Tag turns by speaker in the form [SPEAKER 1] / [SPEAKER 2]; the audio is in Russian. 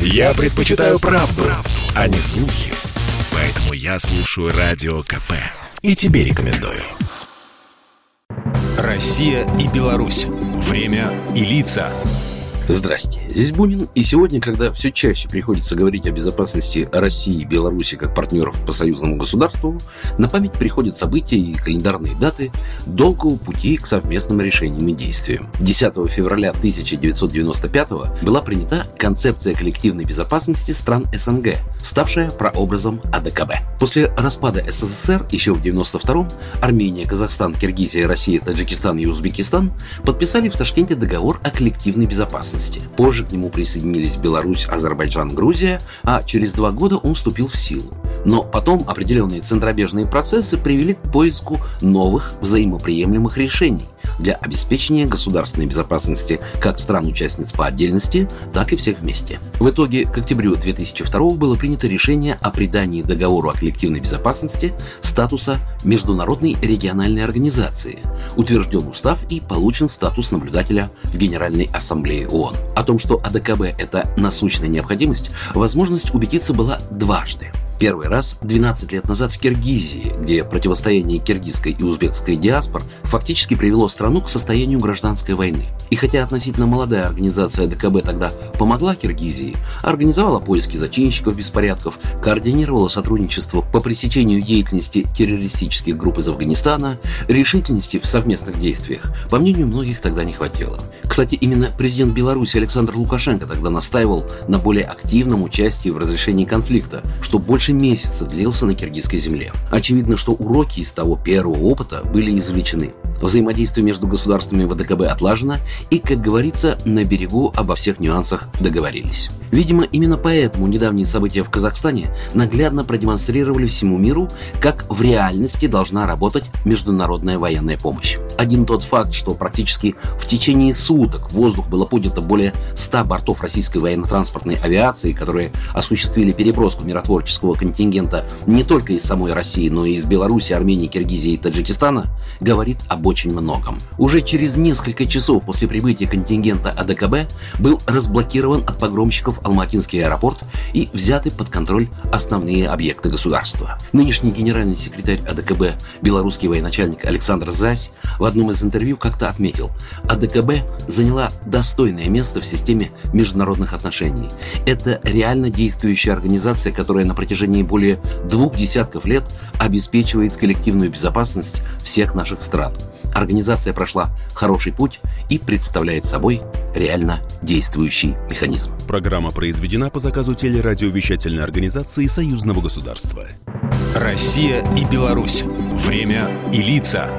[SPEAKER 1] Я предпочитаю правду, правду, а не слухи. Поэтому я слушаю Радио КП. И тебе рекомендую. Россия и Беларусь. Время и лица.
[SPEAKER 2] Здрасте, здесь Бунин, и сегодня, когда все чаще приходится говорить о безопасности России и Беларуси как партнеров по союзному государству, на память приходят события и календарные даты долгого пути к совместным решениям и действиям. 10 февраля 1995 была принята концепция коллективной безопасности стран СНГ, ставшая прообразом АДКБ. После распада СССР еще в 1992 Армения, Казахстан, Киргизия, Россия, Таджикистан и Узбекистан подписали в Ташкенте договор о коллективной безопасности безопасности. Позже к нему присоединились Беларусь, Азербайджан, Грузия, а через два года он вступил в силу. Но потом определенные центробежные процессы привели к поиску новых взаимоприемлемых решений для обеспечения государственной безопасности как стран-участниц по отдельности, так и всех вместе. В итоге к октябрю 2002 было принято решение о придании договору о коллективной безопасности статуса международной региональной организации, утвержден устав и получен статус наблюдателя в Генеральной Ассамблее ООН. О том, что АДКБ – это насущная необходимость, возможность убедиться была дважды – Первый раз 12 лет назад в Киргизии, где противостояние киргизской и узбекской диаспор фактически привело страну к состоянию гражданской войны. И хотя относительно молодая организация ДКБ тогда помогла Киргизии, организовала поиски зачинщиков беспорядков, координировала сотрудничество по пресечению деятельности террористических групп из Афганистана, решительности в совместных действиях, по мнению многих, тогда не хватило. Кстати, именно президент Беларуси Александр Лукашенко тогда настаивал на более активном участии в разрешении конфликта, что больше больше месяца длился на киргизской земле. Очевидно, что уроки из того первого опыта были извлечены. Взаимодействие между государствами ВДКБ отлажено, и, как говорится, на берегу обо всех нюансах договорились. Видимо, именно поэтому недавние события в Казахстане наглядно продемонстрировали всему миру, как в реальности должна работать международная военная помощь. Один тот факт, что практически в течение суток в воздух было поднято более 100 бортов российской военно-транспортной авиации, которые осуществили переброску миротворческого контингента не только из самой России, но и из Беларуси, Армении, Киргизии и Таджикистана, говорит очень многом. Уже через несколько часов после прибытия контингента АДКБ был разблокирован от погромщиков Алматинский аэропорт и взяты под контроль основные объекты государства. Нынешний генеральный секретарь АДКБ, белорусский военачальник Александр Зась, в одном из интервью как-то отметил, АДКБ заняла достойное место в системе международных отношений. Это реально действующая организация, которая на протяжении более двух десятков лет обеспечивает коллективную безопасность всех наших стран. Организация прошла хороший путь и представляет собой реально действующий механизм.
[SPEAKER 1] Программа произведена по заказу телерадиовещательной организации Союзного государства. Россия и Беларусь. Время и лица.